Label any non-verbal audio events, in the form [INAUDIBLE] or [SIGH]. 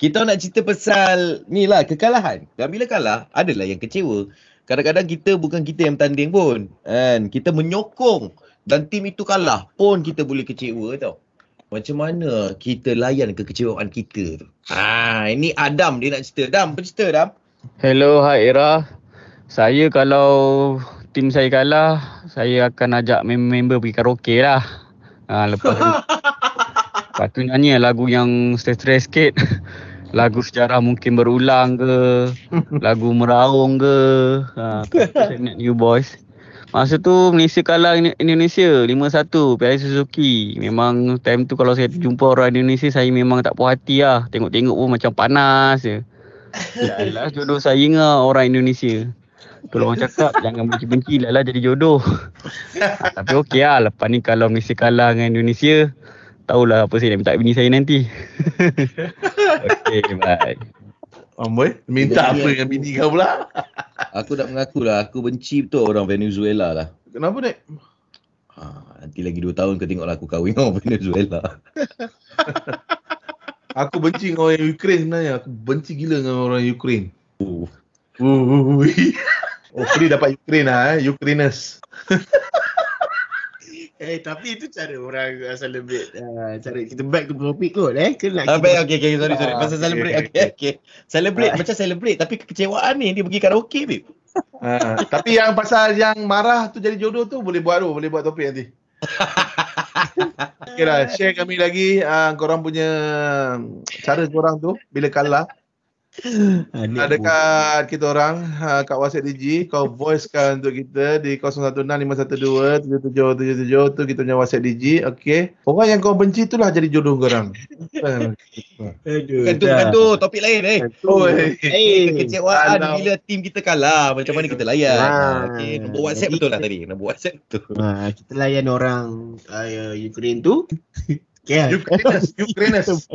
kita nak cerita pasal ni lah kekalahan. Dan bila kalah, adalah yang kecewa. Kadang-kadang kita bukan kita yang tanding pun. Kan? Kita menyokong dan tim itu kalah pun kita boleh kecewa tau. Macam mana kita layan kekecewaan kita tu? Ha, ini Adam dia nak cerita. Adam, apa cerita Adam? Hello, hai Era. Saya kalau tim saya kalah, saya akan ajak member pergi karaoke lah. Ha, lepas tu, [LAUGHS] lepas tu nyanyi lagu yang stress-stress sikit. Lagu sejarah mungkin berulang ke, [LAUGHS] lagu meraung ke. Ha, [LAUGHS] saya New Boys. Masa tu Malaysia kalah Indonesia 5-1 Piala Suzuki. Memang time tu kalau saya jumpa orang Indonesia saya memang tak puas hati lah. Tengok-tengok pun macam panas je. Yalah jodoh saya dengan orang Indonesia. Orang cakap [LAUGHS] jangan benci-benci lah lah jadi jodoh. ha, tapi okey lah lepas ni kalau Malaysia kalah dengan Indonesia tahulah apa saya nak minta bini saya nanti. [LAUGHS] okay, bye. Amboi, minta Jadi, apa dengan bini kau pula? aku nak mengaku lah, aku benci betul orang Venezuela lah. Kenapa, Nek? Ha, nanti lagi 2 tahun kau tengoklah aku kahwin dengan orang Venezuela. [LAUGHS] aku benci dengan orang Ukraine sebenarnya. Aku benci gila dengan orang Ukraine. Uh. oh, free dapat Ukraine lah, eh. Ukrainers. [LAUGHS] Eh tapi itu cara orang uh, celebrate uh, cara kita back to topic kot eh. Ke nak ah, baik okey okey sorry sorry. Pasal uh, celebrate okey okey okay. celebrate uh, macam celebrate tapi kekecewaan ni dia pergi karaoke babe. Uh, [LAUGHS] tapi yang pasal yang marah tu jadi jodoh tu boleh buat tu boleh buat topik nanti. [LAUGHS] Okay lah, share kami lagi uh, korang punya cara korang tu bila kalah [LAUGHS] Ha, dekat kita orang ha, kat WhatsApp DG kau voicekan untuk kita di 0165127777 tu kita punya WhatsApp DG okey? Orang yang kau benci itulah jadi jodoh kau orang [LAUGHS] aduh kan tu kan tu topik lain eh. Oh eh. [LAUGHS] Kekecewaan bila tim kita kalah macam mana kita layan? Ha. okey nombor WhatsApp betul lah tadi nombor WhatsApp tu. Ha, kita layan orang uh, Ukraine tu. Yeah. Ukrainers, Ukrainers.